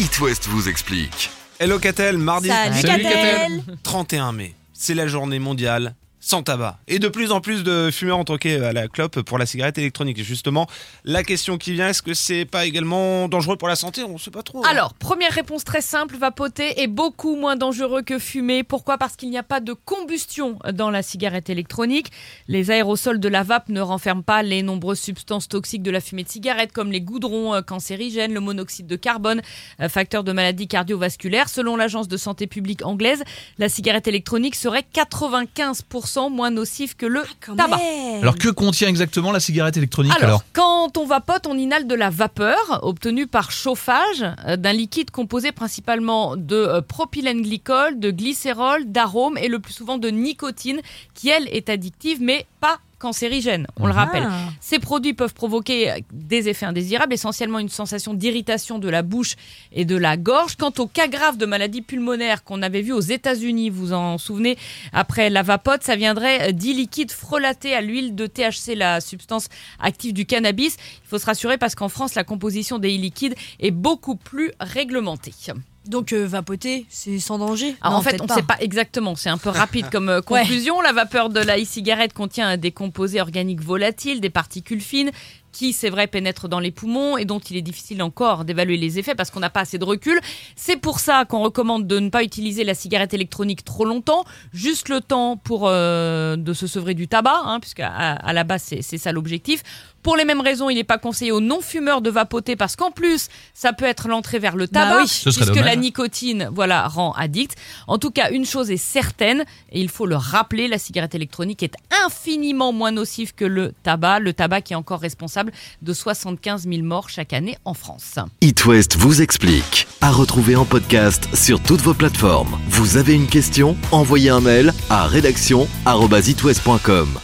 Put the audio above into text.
It West vous explique. Hello Catel, mardi Salut, Salut, Catel 31 mai. C'est la journée mondiale sans tabac. Et de plus en plus de fumeurs ont troqué à la clope pour la cigarette électronique. Et justement, la question qui vient, est-ce que c'est pas également dangereux pour la santé? On sait pas trop. hein. Alors, première réponse très simple, vapoter est beaucoup moins dangereux que fumer. Pourquoi? Parce qu'il n'y a pas de combustion dans la cigarette électronique. Les aérosols de la vape ne renferment pas les nombreuses substances toxiques de la fumée de cigarette, comme les goudrons euh, cancérigènes, le monoxyde de carbone, euh, facteur de maladies cardiovasculaires. Selon l'agence de santé publique anglaise, la cigarette électronique serait 95% moins nocive que le tabac. Alors que contient exactement la cigarette électronique Alors, alors, quand on vapote, on inhale de la vapeur obtenue par chauffage euh, d'un liquide composé principalement de euh, propylène glycol, de glycérol, d'arômes et le plus souvent de nicotine, qui elle est addictive mais pas cancérigène, on le rappelle. Ces produits peuvent provoquer euh, des effets indésirables, essentiellement une sensation d'irritation de la bouche et de la gorge. Quant au cas grave de maladie pulmonaire qu'on avait vu aux États-Unis, vous en souvenez, après la vapote, ça viendrait dix liquides frelatés à l'huile de THC, la substance active du cannabis. Il faut se rassurer parce qu'en France, la composition des liquides est beaucoup plus réglementée. Donc euh, vapoter, c'est sans danger Alors Non, en fait, on ne sait pas exactement. C'est un peu rapide comme euh, conclusion. La vapeur de la e-cigarette contient des composés organiques volatiles, des particules fines qui, c'est vrai, pénètrent dans les poumons et dont il est difficile encore d'évaluer les effets parce qu'on n'a pas assez de recul. C'est pour ça qu'on recommande de ne pas utiliser la cigarette électronique trop longtemps, juste le temps pour euh, de se sevrer du tabac, hein, puisque à, à la base c'est ça l'objectif. Pour les mêmes raisons, il n'est pas conseillé aux non-fumeurs de vapoter parce qu'en plus, ça peut être l'entrée vers le Bah tabac, oui. Ce serait puisque dommage. la nicotine, voilà, rend addict. En tout cas, une chose est certaine, et il faut le rappeler, la cigarette électronique est infiniment moins nocive que le tabac. Le tabac qui est encore responsable de 75 000 morts chaque année en France. It West vous explique. À retrouver en podcast sur toutes vos plateformes. Vous avez une question? Envoyez un mail à rédaction@itwest.com.